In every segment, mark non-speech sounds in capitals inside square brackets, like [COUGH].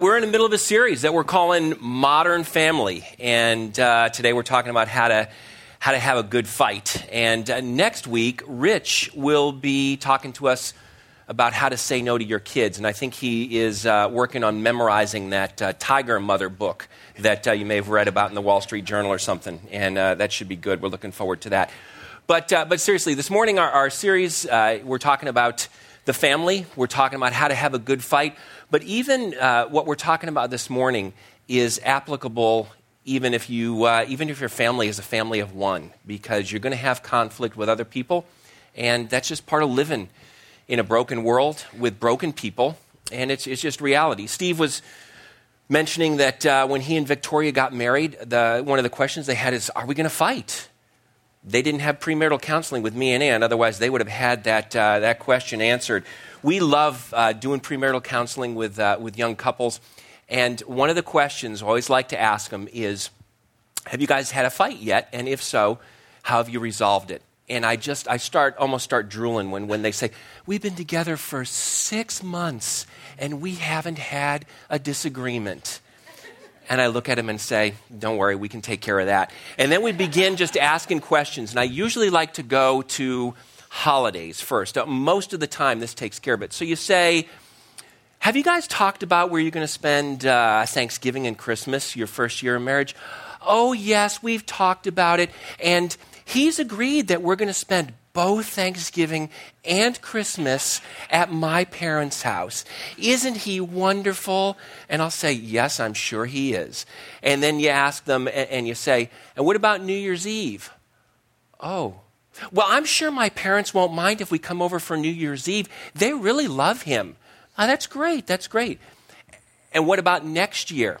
We're in the middle of a series that we're calling Modern Family, and uh, today we're talking about how to how to have a good fight. And uh, next week, Rich will be talking to us about how to say no to your kids, and I think he is uh, working on memorizing that uh, Tiger Mother book that uh, you may have read about in the Wall Street Journal or something, and uh, that should be good. We're looking forward to that. But but seriously, this morning our, our series we're talking about the family. We're talking about how to have a good fight. But even uh, what we're talking about this morning is applicable even if, you, uh, even if your family is a family of one, because you're going to have conflict with other people, and that's just part of living in a broken world with broken people, and it's, it's just reality. Steve was mentioning that uh, when he and Victoria got married, the, one of the questions they had is, Are we going to fight? They didn't have premarital counseling with me and Ann, otherwise, they would have had that, uh, that question answered we love uh, doing premarital counseling with, uh, with young couples. And one of the questions I always like to ask them is Have you guys had a fight yet? And if so, how have you resolved it? And I just, I start, almost start drooling when, when they say, We've been together for six months and we haven't had a disagreement. And I look at him and say, Don't worry, we can take care of that. And then we begin just asking questions. And I usually like to go to holidays first. Uh, most of the time, this takes care of it. So you say, Have you guys talked about where you're going to spend uh, Thanksgiving and Christmas, your first year of marriage? Oh, yes, we've talked about it. And he's agreed that we're going to spend both Thanksgiving and Christmas at my parents' house. Isn't he wonderful? And I'll say, Yes, I'm sure he is. And then you ask them, and you say, And what about New Year's Eve? Oh, well, I'm sure my parents won't mind if we come over for New Year's Eve. They really love him. Oh, that's great. That's great. And what about next year?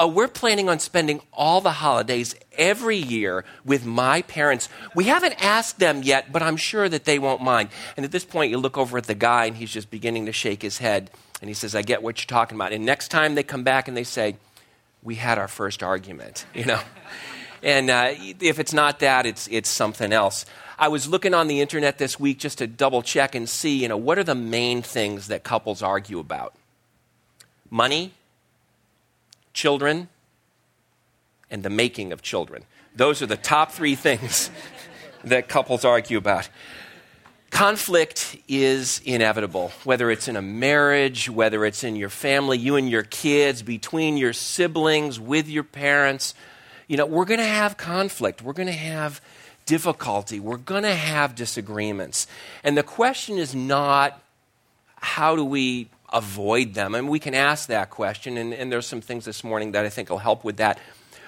Uh, we're planning on spending all the holidays every year with my parents. We haven't asked them yet, but I'm sure that they won't mind. And at this point, you look over at the guy, and he's just beginning to shake his head. And he says, I get what you're talking about. And next time they come back and they say, We had our first argument, [LAUGHS] you know? And uh, if it's not that, it's, it's something else. I was looking on the internet this week just to double check and see, you know, what are the main things that couples argue about? Money, children, and the making of children. Those are the top three things [LAUGHS] that couples argue about. Conflict is inevitable, whether it's in a marriage, whether it's in your family, you and your kids, between your siblings, with your parents, you know, we're going to have conflict. We're going to have difficulty. We're going to have disagreements. And the question is not how do we avoid them? And we can ask that question, and, and there's some things this morning that I think will help with that.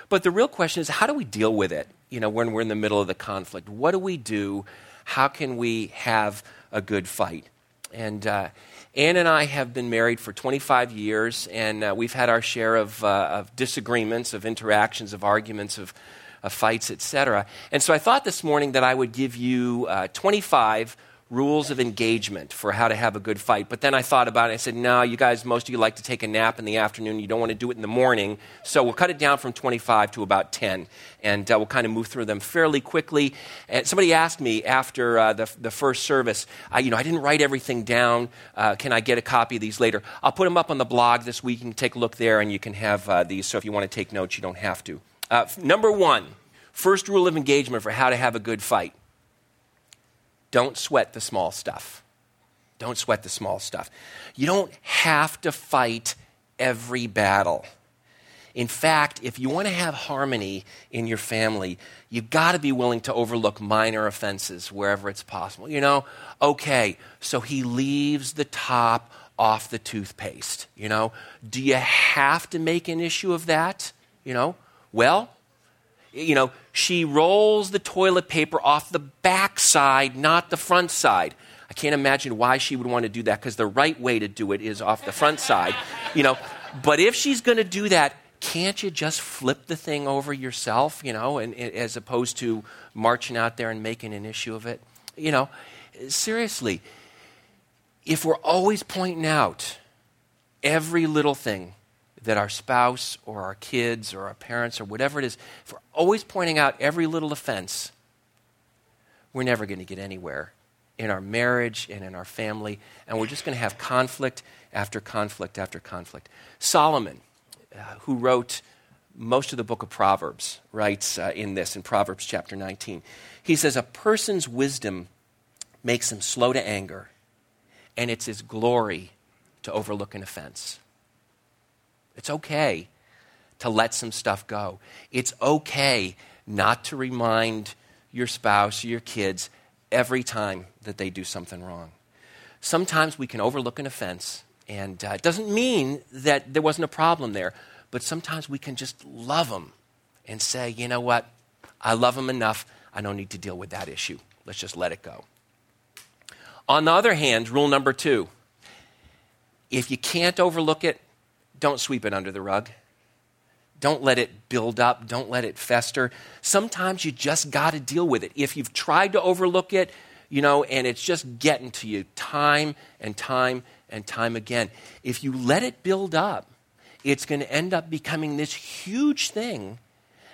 But the real question is how do we deal with it, you know, when we're in the middle of the conflict? What do we do? How can we have a good fight? And, uh, Ann and I have been married for 25 years, and uh, we've had our share of, uh, of, disagreements, of interactions, of arguments, of, of fights, etc. And so I thought this morning that I would give you uh, 25 rules of engagement for how to have a good fight. But then I thought about it. I said, no, you guys, most of you like to take a nap in the afternoon. You don't want to do it in the morning. So we'll cut it down from 25 to about 10. And uh, we'll kind of move through them fairly quickly. And somebody asked me after uh, the, the first service, I, you know, I didn't write everything down. Uh, can I get a copy of these later? I'll put them up on the blog this week. You can take a look there and you can have uh, these. So if you want to take notes, you don't have to. Uh, number one, first rule of engagement for how to have a good fight don't sweat the small stuff. Don't sweat the small stuff. You don't have to fight every battle. In fact, if you want to have harmony in your family, you've got to be willing to overlook minor offenses wherever it's possible. You know, okay, so he leaves the top off the toothpaste. You know, do you have to make an issue of that? You know, well, you know, she rolls the toilet paper off the back side, not the front side. I can't imagine why she would want to do that because the right way to do it is off the front side, you know. But if she's going to do that, can't you just flip the thing over yourself, you know, and, and, as opposed to marching out there and making an issue of it? You know, seriously, if we're always pointing out every little thing that our spouse or our kids or our parents or whatever it is, if we're always pointing out every little offense, we're never going to get anywhere in our marriage and in our family, and we're just going to have conflict after conflict after conflict. Solomon, uh, who wrote most of the book of Proverbs, writes uh, in this, in Proverbs chapter 19. He says, A person's wisdom makes him slow to anger, and it's his glory to overlook an offense. It's okay to let some stuff go. It's okay not to remind your spouse or your kids every time that they do something wrong. Sometimes we can overlook an offense, and uh, it doesn't mean that there wasn't a problem there, but sometimes we can just love them and say, you know what? I love them enough. I don't need to deal with that issue. Let's just let it go. On the other hand, rule number two if you can't overlook it, don't sweep it under the rug. Don't let it build up. Don't let it fester. Sometimes you just got to deal with it. If you've tried to overlook it, you know, and it's just getting to you time and time and time again, if you let it build up, it's going to end up becoming this huge thing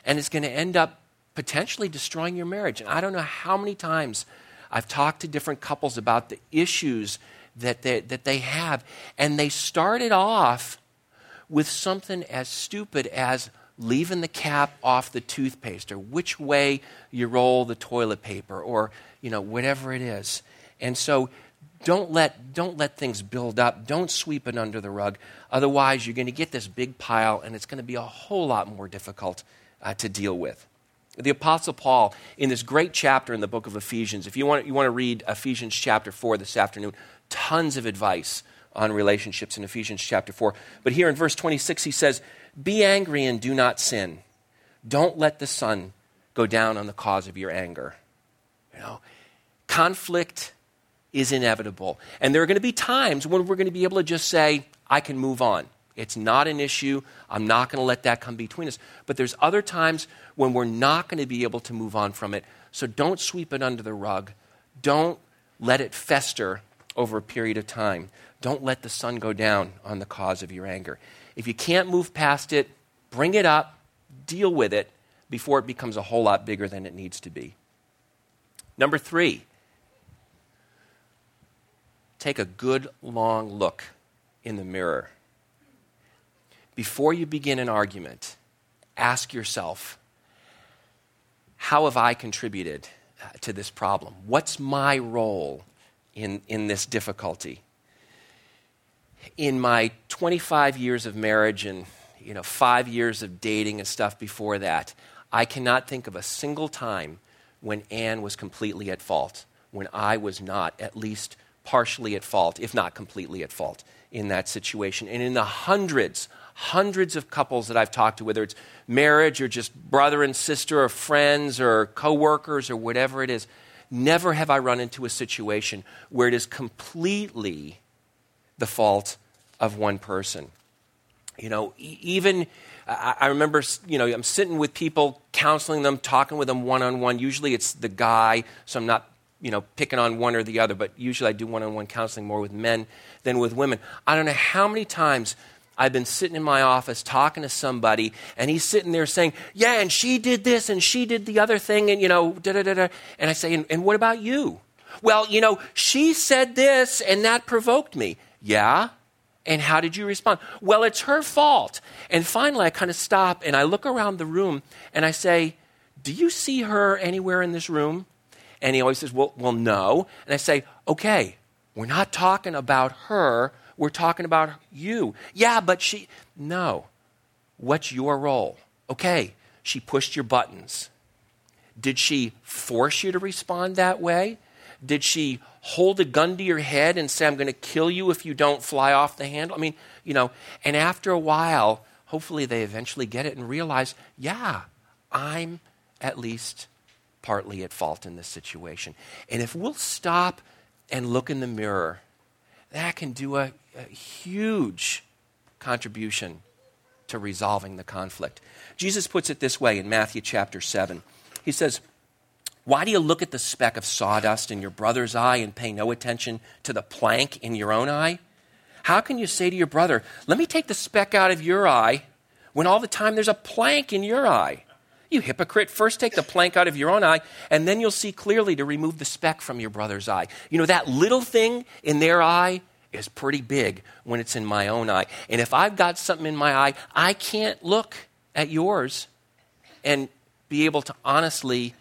and it's going to end up potentially destroying your marriage. And I don't know how many times I've talked to different couples about the issues that they, that they have, and they started off with something as stupid as leaving the cap off the toothpaste or which way you roll the toilet paper or you know whatever it is. And so don't let don't let things build up. Don't sweep it under the rug. Otherwise you're going to get this big pile and it's going to be a whole lot more difficult uh, to deal with. The Apostle Paul, in this great chapter in the book of Ephesians, if you want, you want to read Ephesians chapter 4 this afternoon, tons of advice on relationships in Ephesians chapter 4. But here in verse 26, he says, Be angry and do not sin. Don't let the sun go down on the cause of your anger. You know, conflict is inevitable. And there are going to be times when we're going to be able to just say, I can move on. It's not an issue. I'm not going to let that come between us. But there's other times when we're not going to be able to move on from it. So don't sweep it under the rug. Don't let it fester over a period of time. Don't let the sun go down on the cause of your anger. If you can't move past it, bring it up, deal with it before it becomes a whole lot bigger than it needs to be. Number three, take a good long look in the mirror before you begin an argument, ask yourself, how have I contributed uh, to this problem? What's my role in, in this difficulty? In my 25 years of marriage and you know, five years of dating and stuff before that, I cannot think of a single time when Anne was completely at fault, when I was not at least partially at fault, if not completely at fault in that situation. And in the hundreds hundreds of couples that I've talked to, whether it's marriage or just brother and sister or friends or coworkers or whatever it is, never have I run into a situation where it is completely the fault of one person. You know, even I remember, you know, I'm sitting with people, counseling them, talking with them one on one. Usually it's the guy, so I'm not, you know, picking on one or the other, but usually I do one on one counseling more with men than with women. I don't know how many times I've been sitting in my office talking to somebody, and he's sitting there saying, Yeah, and she did this, and she did the other thing, and you know, da da da da. And I say, and, and what about you? Well, you know, she said this, and that provoked me. Yeah? And how did you respond? Well, it's her fault. And finally, I kind of stop and I look around the room and I say, Do you see her anywhere in this room? And he always says, Well, well no. And I say, Okay, we're not talking about her. We're talking about you. Yeah, but she. No. What's your role? Okay, she pushed your buttons. Did she force you to respond that way? Did she hold a gun to your head and say, I'm going to kill you if you don't fly off the handle? I mean, you know, and after a while, hopefully they eventually get it and realize, yeah, I'm at least partly at fault in this situation. And if we'll stop and look in the mirror, that can do a, a huge contribution to resolving the conflict. Jesus puts it this way in Matthew chapter 7. He says, Why do you look at the speck of sawdust in your brother's eye and pay no attention to the plank in your own eye? How can you say to your brother, Let me take the speck out of your eye, when all the time there's a plank in your eye? You hypocrite, first take the plank out of your own eye, and then you'll see clearly to remove the speck from your brother's eye. You know, that little thing in their eye is pretty big when it's in my own eye. And if I've got something in my eye, I can't look at yours and be able to honestly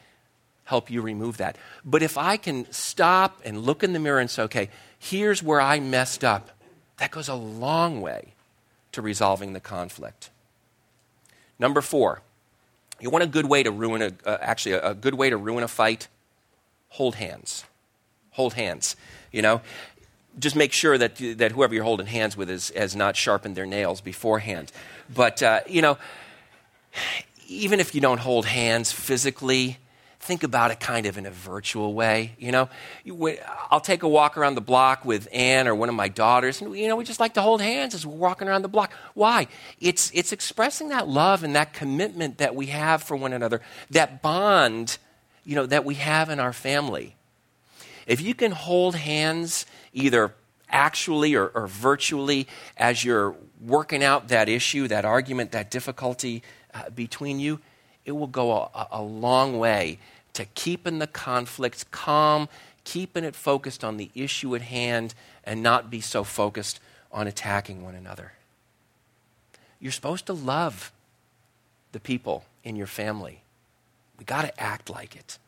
help you remove that. But if I can stop and look in the mirror and say, okay, here's where I messed up, that goes a long way to resolving the conflict. Number four, you want a good way to ruin a, uh, actually, a, a good way to ruin a fight? Hold hands. Hold hands. You know, just make sure that, that whoever you're holding hands with is, has not sharpened their nails beforehand. But, uh, you know, even if you don't hold hands physically, think about it kind of in a virtual way. You know, I'll take a walk around the block with Anne or one of my daughters, and you know, we just like to hold hands as we're walking around the block. Why? It's it's expressing that love and that commitment that we have for one another, that bond, you know, that we have in our family. If you can hold hands either actually or, or virtually as you're working out that issue, that argument, that difficulty uh, between you, it will go a, a long way to keeping the conflicts calm, keeping it focused on the issue at hand, and not be so focused on attacking one another. You're supposed to love the people in your family. We got to act like it.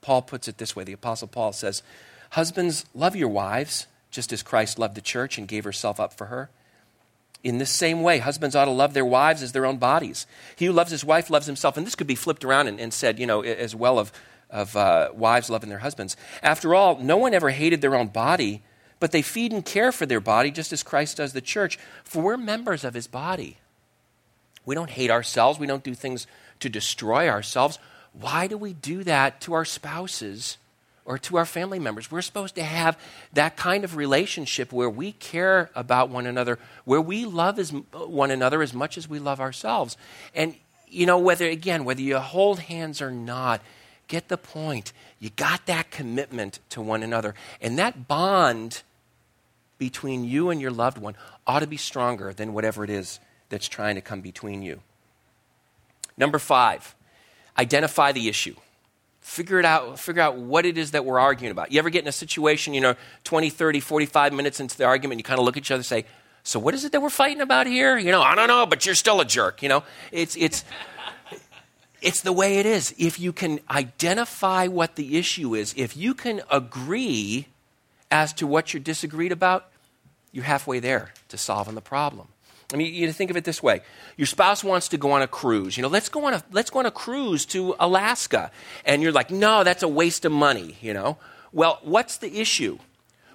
Paul puts it this way the Apostle Paul says, Husbands, love your wives, just as Christ loved the church and gave herself up for her. In this same way, husbands ought to love their wives as their own bodies. He who loves his wife loves himself. And this could be flipped around and, and said, you know, as well of, of uh, wives loving their husbands. After all, no one ever hated their own body, but they feed and care for their body just as Christ does the church. For we're members of his body. We don't hate ourselves, we don't do things to destroy ourselves. Why do we do that to our spouses or to our family members. We're supposed to have that kind of relationship where we care about one another, where we love as, one another as much as we love ourselves. And, you know, whether, again, whether you hold hands or not, get the point. You got that commitment to one another. And that bond between you and your loved one ought to be stronger than whatever it is that's trying to come between you. Number five, identify the issue figure it out figure out what it is that we're arguing about. You ever get in a situation you know 20 30 45 minutes into the argument you kind of look at each other and say so what is it that we're fighting about here? You know i don't know but you're still a jerk you know? It's it's it's the way it is. If you can identify what the issue is if you can agree as to what you're disagreed about you're halfway there to solving the problem I mean, you think of it this way: your spouse wants to go on a cruise. You know, let's go on a let's go on a cruise to Alaska, and you're like, no, that's a waste of money. You know, well, what's the issue?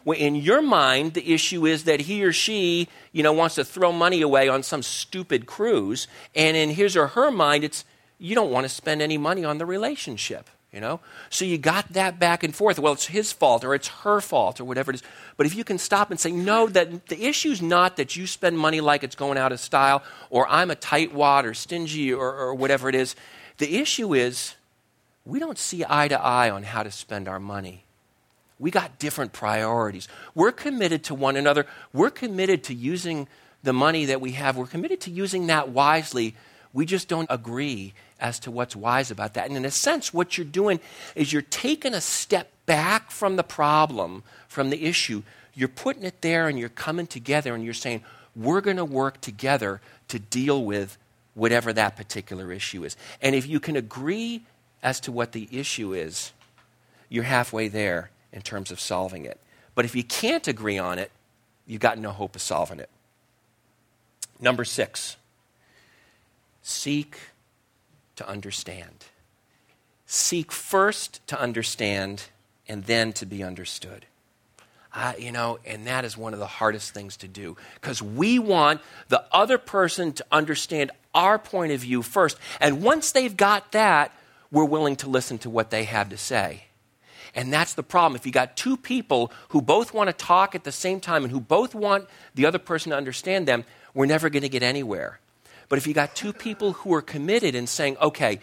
Well, in your mind, the issue is that he or she, you know, wants to throw money away on some stupid cruise, and in his or her mind, it's you don't want to spend any money on the relationship you know? So you got that back and forth. Well, it's his fault or it's her fault or whatever it is. But if you can stop and say, no, that the issue's not that you spend money like it's going out of style or I'm a tightwad or stingy or, or whatever it is. The issue is we don't see eye to eye on how to spend our money. We got different priorities. We're committed to one another. We're committed to using the money that we have. We're committed to using that wisely. We just don't agree as to what's wise about that. And in a sense, what you're doing is you're taking a step back from the problem, from the issue. You're putting it there and you're coming together and you're saying, we're going to work together to deal with whatever that particular issue is. And if you can agree as to what the issue is, you're halfway there in terms of solving it. But if you can't agree on it, you've got no hope of solving it. Number six, seek to understand. Seek first to understand and then to be understood. Uh, you know, and that is one of the hardest things to do because we want the other person to understand our point of view first. And once they've got that, we're willing to listen to what they have to say. And that's the problem. If you got two people who both want to talk at the same time and who both want the other person to understand them, we're never going to get anywhere. But if you got two people who are committed and saying, okay,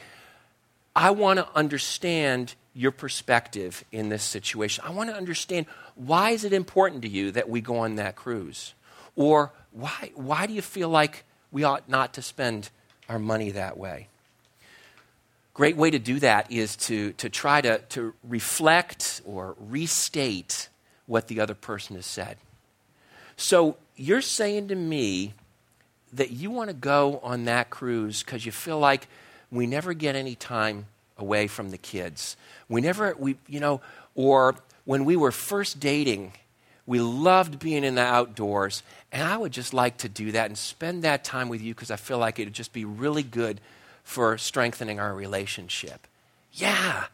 I want to understand your perspective in this situation. I want to understand why is it important to you that we go on that cruise? Or why, why do you feel like we ought not to spend our money that way? great way to do that is to, to try to, to reflect or restate what the other person has said. So you're saying to me that you want to go on that cruise because you feel like we never get any time away from the kids. We never, we, you know, or when we were first dating, we loved being in the outdoors. And I would just like to do that and spend that time with you because I feel like it would just be really good for strengthening our relationship. Yeah,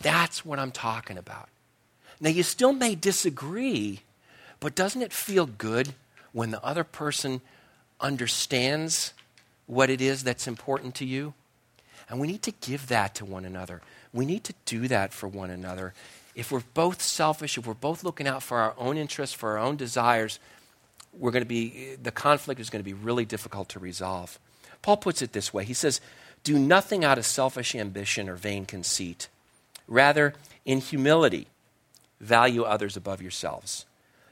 that's what I'm talking about. Now, you still may disagree, but doesn't it feel good when the other person understands what it is that's important to you? And we need to give that to one another. We need to do that for one another. If we're both selfish, if we're both looking out for our own interests, for our own desires, we're going to be, the conflict is going to be really difficult to resolve. Paul puts it this way He says, do nothing out of selfish ambition or vain conceit. Rather, in humility, value others above yourselves,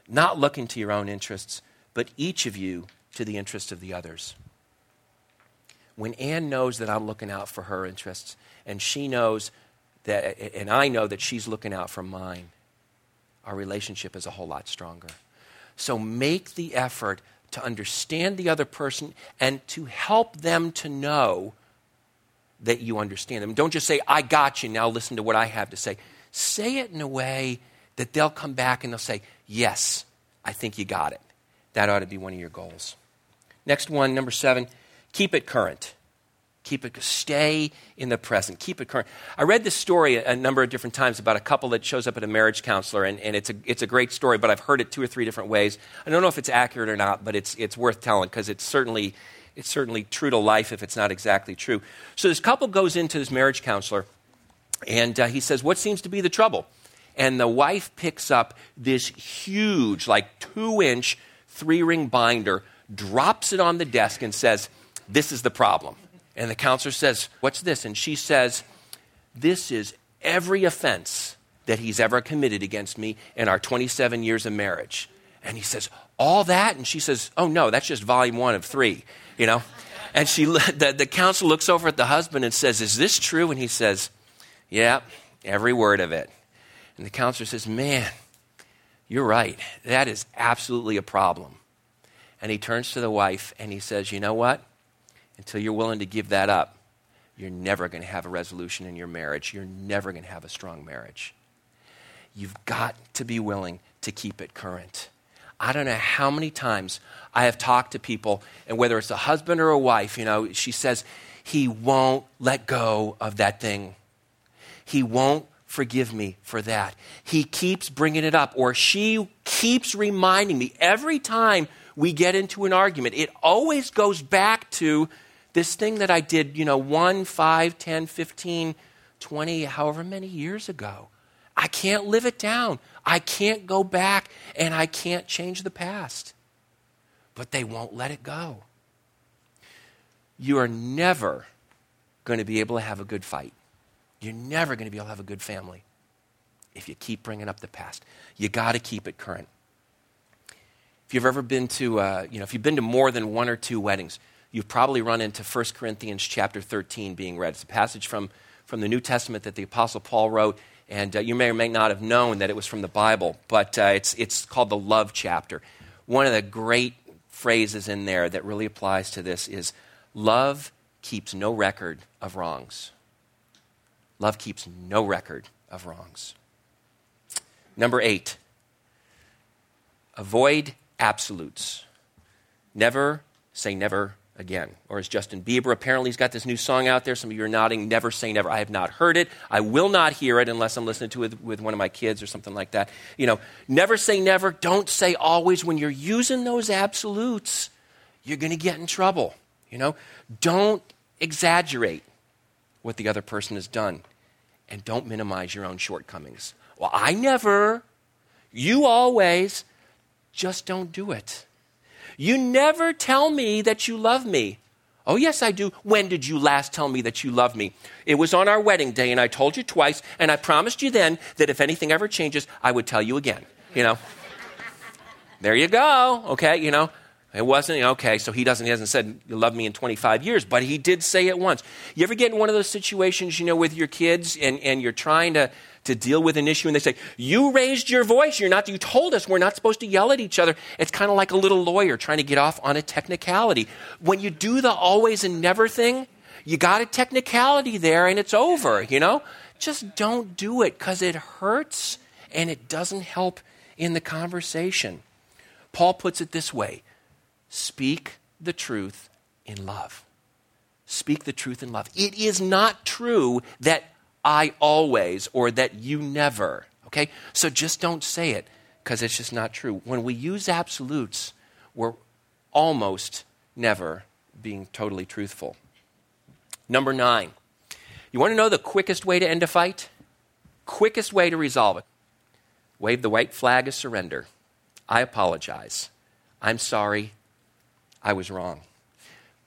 not looking to your own interests, but each of you to the interest of the others. When Anne knows that I'm looking out for her interests, and she knows that, and I know that she's looking out for mine, our relationship is a whole lot stronger. So make the effort to understand the other person and to help them to know that you understand them. Don't just say, I got you, now listen to what I have to say. Say it in a way that they'll come back and they'll say, Yes, I think you got it. That ought to be one of your goals. Next one, number seven, keep it current. Keep it, stay in the present. Keep it current. I read this story a, a number of different times about a couple that shows up at a marriage counselor, and, and it's, a, it's a great story, but I've heard it two or three different ways. I don't know if it's accurate or not, but it's, it's worth telling because it's certainly it's certainly true to life if it's not exactly true. So this couple goes into this marriage counselor, and uh, he says, What seems to be the trouble? And the wife picks up this huge, like two inch, three ring binder, drops it on the desk, and says, This is the problem. And the counselor says, What's this? And she says, This is every offense that he's ever committed against me in our 27 years of marriage. And he says, All that? And she says, Oh, no, that's just volume one of three you know? And she, [LAUGHS] the, the counsel looks over at the husband and says, Is this true? And he says, Yeah, every word of it. And the counselor says, Man, you're right. That is absolutely a problem. And he turns to the wife and he says, You know what? Until you're willing to give that up, you're never going to have a resolution in your marriage. You're never going to have a strong marriage. You've got to be willing to keep it current. I don't know how many times I have talked to people, and whether it's a husband or a wife, you know, she says, He won't let go of that thing. He won't forgive me for that. He keeps bringing it up, or she keeps reminding me every time we get into an argument. It always goes back to this thing that I did, you know, one, five, ten, fifteen, twenty, however many years ago. I can't live it down. I can't go back and I can't change the past. But they won't let it go. You are never going to be able to have a good fight. You're never going to be able to have a good family if you keep bringing up the past. You got to keep it current. If you've ever been to, uh, you know, if you've been to more than one or two weddings, you've probably run into 1 Corinthians chapter 13 being read. It's a passage from, from the New Testament that the Apostle Paul wrote. And uh, you may or may not have known that it was from the Bible, but uh, it's, it's called the love chapter. One of the great phrases in there that really applies to this is love keeps no record of wrongs. Love keeps no record of wrongs. Number eight, avoid absolutes. Never say never again. Or as Justin Bieber, apparently he's got this new song out there. Some of you are nodding, Never Say Never. I have not heard it. I will not hear it unless I'm listening to it with one of my kids or something like that. You know, never say never. Don't say always. When you're using those absolutes, you're going to get in trouble. You know, don't exaggerate what the other person has done. And don't minimize your own shortcomings. Well, I never. You always. Just don't do it. You never tell me that you love me. Oh, yes, I do. When did you last tell me that you love me? It was on our wedding day, and I told you twice, and I promised you then that if anything ever changes, I would tell you again. You know? there you go. Okay, you know? It wasn't, okay, so he doesn't, he hasn't said, you love me in 25 years, but he did say it once. You ever get in one of those situations, you know, with your kids and, and you're trying to, to deal with an issue and they say, you raised your voice, you're not, you told us we're not supposed to yell at each other. It's kind of like a little lawyer trying to get off on a technicality. When you do the always and never thing, you got a technicality there and it's over, you know? Just don't do it because it hurts and it doesn't help in the conversation. Paul puts it this way speak the truth in love. Speak the truth in love. It is not true that I always or that you never, okay? So just don't say it because it's just not true. When we use absolutes, we're almost never being totally truthful. Number nine, you want to know the quickest way to end a fight? Quickest way to resolve it. Wave the white flag of surrender. I apologize. I'm sorry. I was wrong.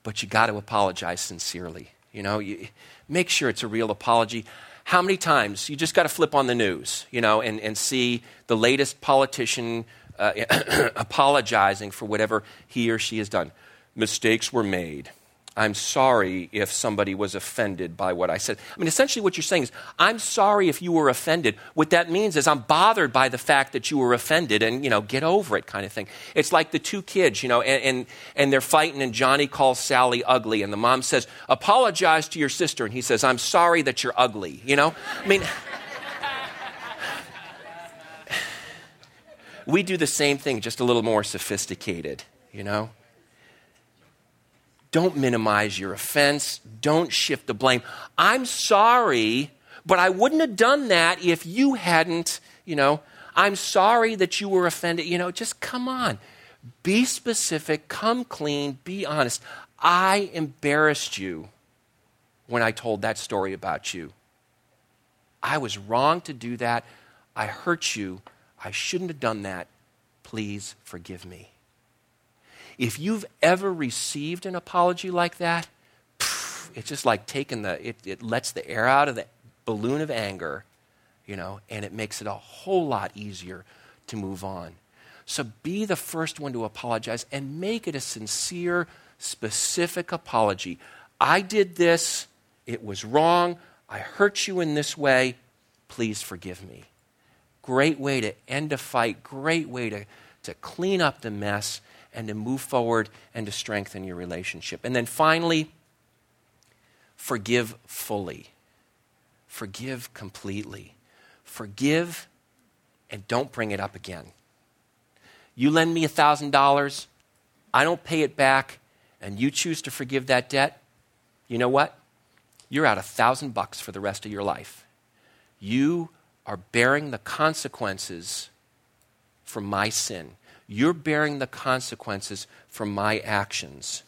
But you got to apologize sincerely. You know, you, make sure it's a real apology. How many times you just got to flip on the news, you know, and, and see the latest politician uh, [COUGHS] apologizing for whatever he or she has done? Mistakes were made. I'm sorry if somebody was offended by what I said. I mean, essentially, what you're saying is, I'm sorry if you were offended. What that means is, I'm bothered by the fact that you were offended and, you know, get over it kind of thing. It's like the two kids, you know, and, and, and they're fighting, and Johnny calls Sally ugly, and the mom says, Apologize to your sister. And he says, I'm sorry that you're ugly, you know? I mean, [SIGHS] we do the same thing, just a little more sophisticated, you know? Don't minimize your offense. Don't shift the blame. I'm sorry, but I wouldn't have done that if you hadn't, you know, I'm sorry that you were offended. You know, just come on. Be specific, come clean, be honest. I embarrassed you when I told that story about you. I was wrong to do that. I hurt you. I shouldn't have done that. Please forgive me. If you've ever received an apology like that, it's just like taking the, it, it lets the air out of the balloon of anger, you know, and it makes it a whole lot easier to move on. So be the first one to apologize and make it a sincere, specific apology. I did this, it was wrong, I hurt you in this way, please forgive me. Great way to end a fight, great way to, to clean up the mess and to move forward and to strengthen your relationship. And then finally, forgive fully. Forgive completely. Forgive and don't bring it up again. You lend me $1,000, I don't pay it back, and you choose to forgive that debt, you know what? You're out a thousand bucks for the rest of your life. You are bearing the consequences for my sin. You're bearing the consequences for my actions.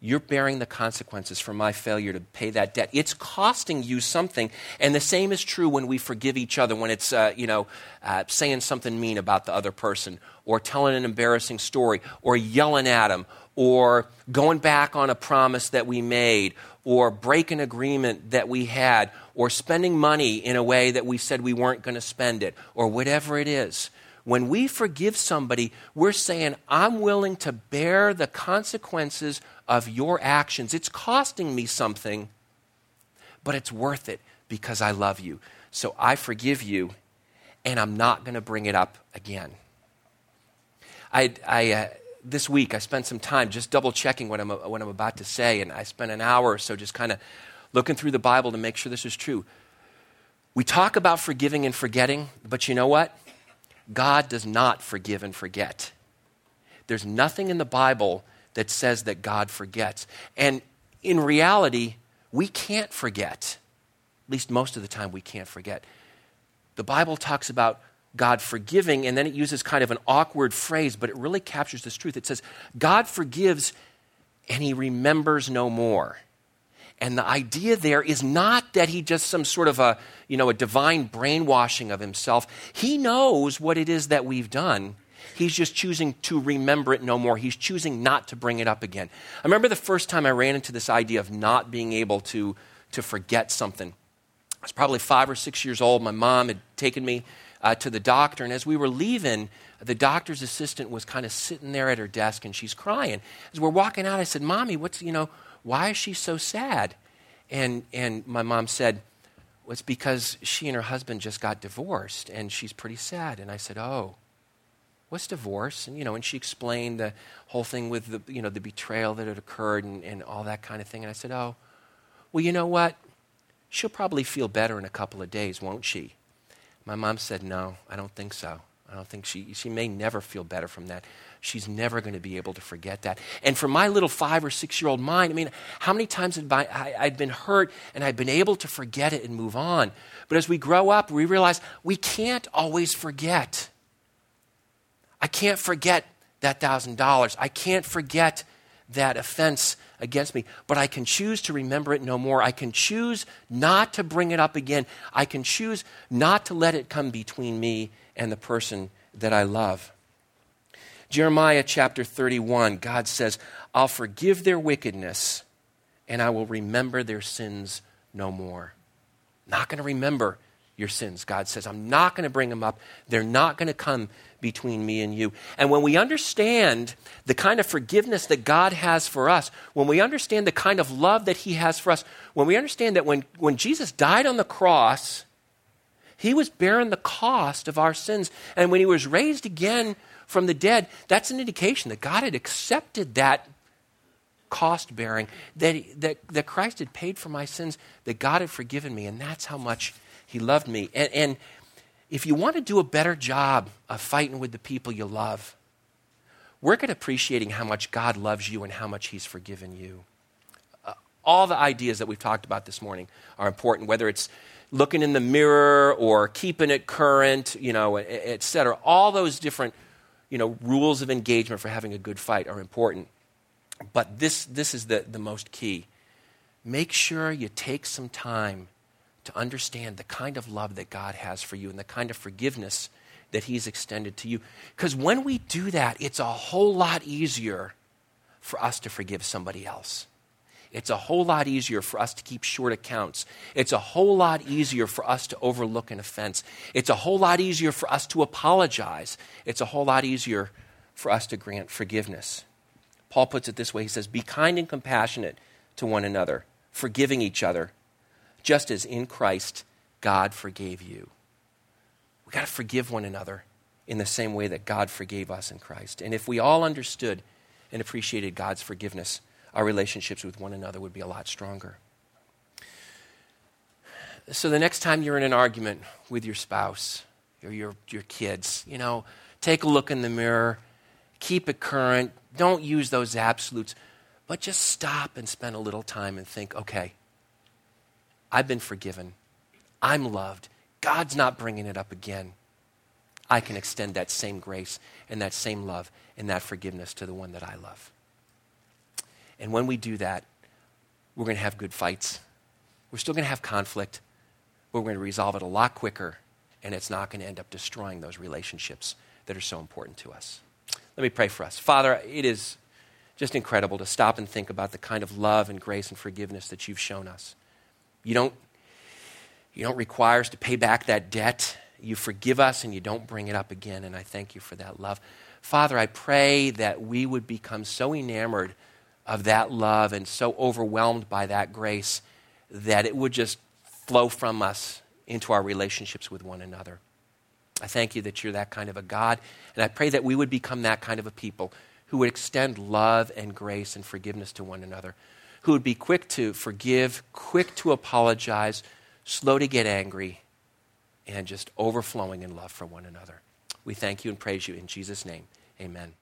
You're bearing the consequences for my failure to pay that debt. It's costing you something. And the same is true when we forgive each other, when it's, uh, you know, uh, saying something mean about the other person, or telling an embarrassing story, or yelling at them, or going back on a promise that we made, or break an agreement that we had, or spending money in a way that we said we weren't going to spend it, or whatever it is. When we forgive somebody, we're saying, I'm willing to bear the consequences of your actions. It's costing me something, but it's worth it because I love you. So I forgive you, and I'm not going to bring it up again. I, I uh, this week, I spent some time just double checking what I'm, what I'm about to say, and I spent an hour or so just kind of looking through the Bible to make sure this is true. We talk about forgiving and forgetting, but you know what? God does not forgive and forget. There's nothing in the Bible that says that God forgets. And in reality, we can't forget. At least most of the time, we can't forget. The Bible talks about God forgiving, and then it uses kind of an awkward phrase, but it really captures this truth. It says, God forgives and he remembers no more. And the idea there is not that he just some sort of a, you know, a divine brainwashing of himself. He knows what it is that we've done. He's just choosing to remember it no more. He's choosing not to bring it up again. I remember the first time I ran into this idea of not being able to, to forget something. I was probably five or six years old. My mom had taken me uh, to the doctor. And as we were leaving, the doctor's assistant was kind of sitting there at her desk and she's crying. As we're walking out, I said, Mommy, what's, you know, why is she so sad? And, and my mom said, well, it's because she and her husband just got divorced and she's pretty sad. And I said, Oh, what's divorce? And, you know, and she explained the whole thing with the, you know, the betrayal that had occurred and, and all that kind of thing. And I said, Oh, well, you know what? She'll probably feel better in a couple of days, won't she? My mom said, No, I don't think so. I don't think she, she may never feel better from that. She's never going to be able to forget that. And for my little five or six year old mind, I mean, how many times had I, I, I'd been hurt and I'd been able to forget it and move on? But as we grow up, we realize we can't always forget. I can't forget that thousand dollars. I can't forget that offense against me, but I can choose to remember it no more. I can choose not to bring it up again. I can choose not to let it come between me and the person that I love. Jeremiah chapter 31, God says, I'll forgive their wickedness and I will remember their sins no more. Not going to remember your sins, God says. I'm not going to bring them up. They're not going to come between me and you. And when we understand the kind of forgiveness that God has for us, when we understand the kind of love that He has for us, when we understand that when, when Jesus died on the cross, He was bearing the cost of our sins. And when He was raised again from the dead, that's an indication that God had accepted that cost bearing, that, that, that Christ had paid for my sins, that God had forgiven me, and that's how much He loved me. And, and if you want to do a better job of fighting with the people you love, work at appreciating how much God loves you and how much He's forgiven you. Uh, all the ideas that we've talked about this morning are important, whether it's looking in the mirror or keeping it current, you know, et cetera. All those different, you know, rules of engagement for having a good fight are important. But this, this is the, the most key. Make sure you take some time to understand the kind of love that God has for you and the kind of forgiveness that He's extended to you. Because when we do that, it's a whole lot easier for us to forgive somebody else. It's a whole lot easier for us to keep short accounts. It's a whole lot easier for us to overlook an offense. It's a whole lot easier for us to apologize. It's a whole lot easier for us to grant forgiveness. Paul puts it this way He says, Be kind and compassionate to one another, forgiving each other just as in Christ God forgave you. We've got to forgive one another in the same way that God forgave us in Christ. And if we all understood and appreciated God's forgiveness, our relationships with one another would be a lot stronger. So the next time you're in an argument with your spouse or your, your kids, you know, take a look in the mirror, keep it current, don't use those absolutes, but just stop and spend a little time and think, okay, I've been forgiven. I'm loved. God's not bringing it up again. I can extend that same grace and that same love and that forgiveness to the one that I love. And when we do that, we're going to have good fights. We're still going to have conflict, but we're going to resolve it a lot quicker, and it's not going to end up destroying those relationships that are so important to us. Let me pray for us. Father, it is just incredible to stop and think about the kind of love and grace and forgiveness that you've shown us. You don't, you don't require us to pay back that debt. You forgive us and you don't bring it up again. And I thank you for that love. Father, I pray that we would become so enamored of that love and so overwhelmed by that grace that it would just flow from us into our relationships with one another. I thank you that you're that kind of a God. And I pray that we would become that kind of a people who would extend love and grace and forgiveness to one another who would be quick to forgive, quick to apologize, slow to get angry, and just overflowing in love for one another. We thank you and praise you in Jesus' name. Amen.